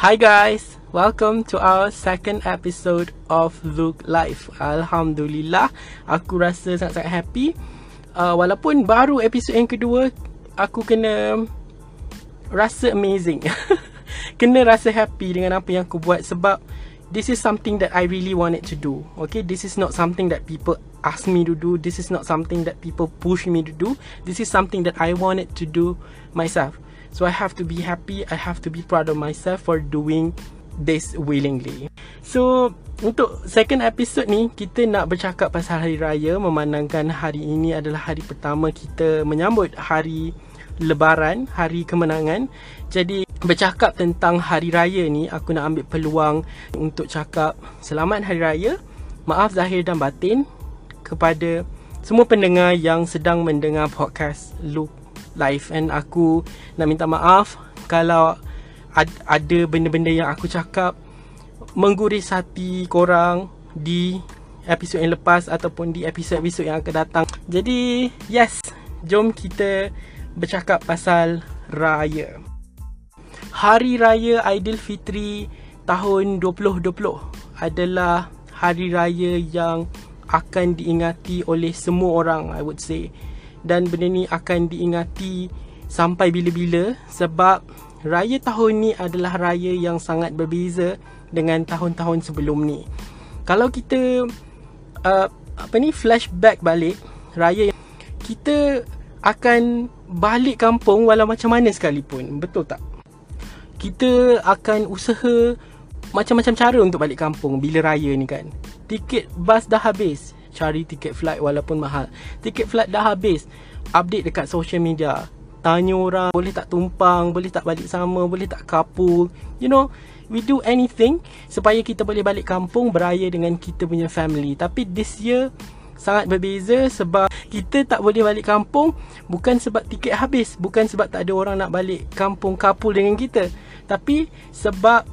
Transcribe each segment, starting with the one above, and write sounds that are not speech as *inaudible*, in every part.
Hi guys, welcome to our second episode of Look Life. Alhamdulillah, aku rasa sangat-sangat happy. Uh, walaupun baru episod yang kedua, aku kena rasa amazing. *laughs* kena rasa happy dengan apa yang aku buat sebab this is something that I really wanted to do. Okay, this is not something that people ask me to do. This is not something that people push me to do. This is something that I wanted to do myself. So I have to be happy, I have to be proud of myself for doing this willingly. So untuk second episode ni kita nak bercakap pasal hari raya memandangkan hari ini adalah hari pertama kita menyambut hari lebaran, hari kemenangan. Jadi bercakap tentang hari raya ni aku nak ambil peluang untuk cakap selamat hari raya. Maaf zahir dan batin kepada semua pendengar yang sedang mendengar podcast Look live and aku nak minta maaf kalau ad- ada benda-benda yang aku cakap mengguris hati korang di episod yang lepas ataupun di episod-episod yang akan datang. Jadi, yes, jom kita bercakap pasal raya. Hari raya Aidilfitri tahun 2020 adalah hari raya yang akan diingati oleh semua orang, I would say dan benda ni akan diingati sampai bila-bila sebab raya tahun ni adalah raya yang sangat berbeza dengan tahun-tahun sebelum ni. Kalau kita uh, apa ni flashback balik raya kita akan balik kampung walau macam mana sekalipun. Betul tak? Kita akan usaha macam-macam cara untuk balik kampung bila raya ni kan. Tiket bas dah habis cari tiket flight walaupun mahal. Tiket flight dah habis. Update dekat social media. Tanya orang boleh tak tumpang, boleh tak balik sama, boleh tak couple. You know, we do anything supaya kita boleh balik kampung beraya dengan kita punya family. Tapi this year sangat berbeza sebab kita tak boleh balik kampung bukan sebab tiket habis, bukan sebab tak ada orang nak balik kampung couple dengan kita. Tapi sebab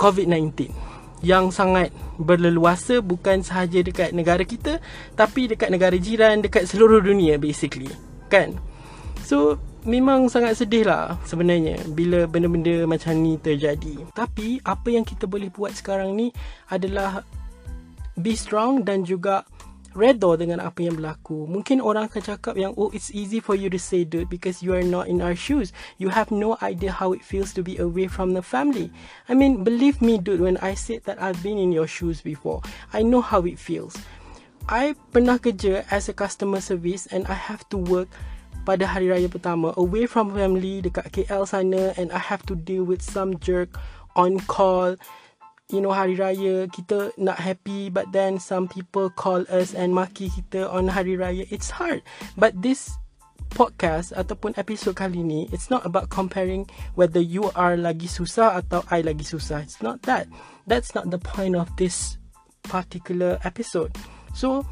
COVID-19 yang sangat berleluasa bukan sahaja dekat negara kita tapi dekat negara jiran dekat seluruh dunia basically. Kan? So memang sangat sedih lah sebenarnya bila benda-benda macam ni terjadi. Tapi apa yang kita boleh buat sekarang ni adalah be strong dan juga redha dengan apa yang berlaku. Mungkin orang akan cakap yang oh it's easy for you to say dude because you are not in our shoes. You have no idea how it feels to be away from the family. I mean, believe me dude when I said that I've been in your shoes before. I know how it feels. I pernah kerja as a customer service and I have to work pada hari raya pertama away from family dekat KL sana and I have to deal with some jerk on call you know hari raya kita nak happy but then some people call us and maki kita on hari raya. It's hard. But this podcast ataupun episod kali ni it's not about comparing whether you are lagi susah atau I lagi susah. It's not that. That's not the point of this particular episode. So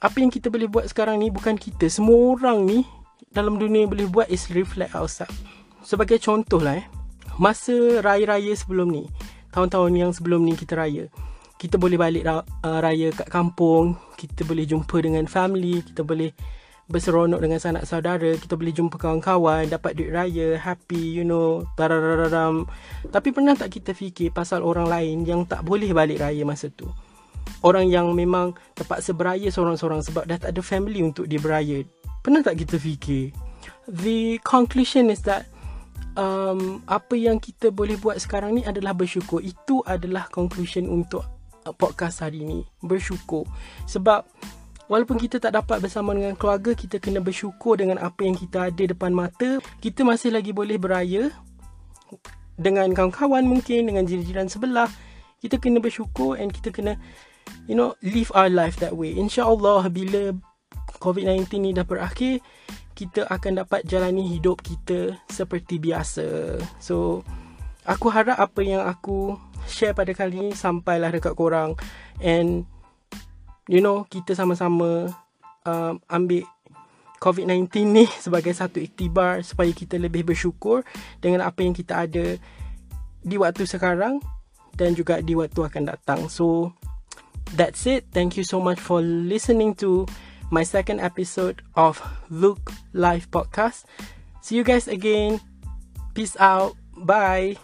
apa yang kita boleh buat sekarang ni bukan kita. Semua orang ni dalam dunia boleh buat is reflect ourselves. Sebagai contoh lah eh masa raya-raya sebelum ni tahun-tahun yang sebelum ni kita raya. Kita boleh balik uh, raya kat kampung kita boleh jumpa dengan family kita boleh berseronok dengan sanak saudara kita boleh jumpa kawan-kawan dapat duit raya happy you know tarararam tapi pernah tak kita fikir pasal orang lain yang tak boleh balik raya masa tu? Orang yang memang terpaksa beraya seorang-seorang sebab dah tak ada family untuk dia beraya. Pernah tak kita fikir? The conclusion is that um, apa yang kita boleh buat sekarang ni adalah bersyukur. Itu adalah conclusion untuk uh, podcast hari ni. Bersyukur. Sebab walaupun kita tak dapat bersama dengan keluarga, kita kena bersyukur dengan apa yang kita ada depan mata. Kita masih lagi boleh beraya dengan kawan-kawan mungkin, dengan jiran-jiran sebelah. Kita kena bersyukur and kita kena you know live our life that way. InsyaAllah bila COVID-19 ni dah berakhir, kita akan dapat jalani hidup kita seperti biasa. So, aku harap apa yang aku share pada kali ini sampailah dekat korang. And, you know, kita sama-sama um, ambil COVID-19 ni *laughs* sebagai satu iktibar supaya kita lebih bersyukur dengan apa yang kita ada di waktu sekarang dan juga di waktu akan datang. So, that's it. Thank you so much for listening to my second episode of Look Live Podcast. See you guys again. Peace out. Bye.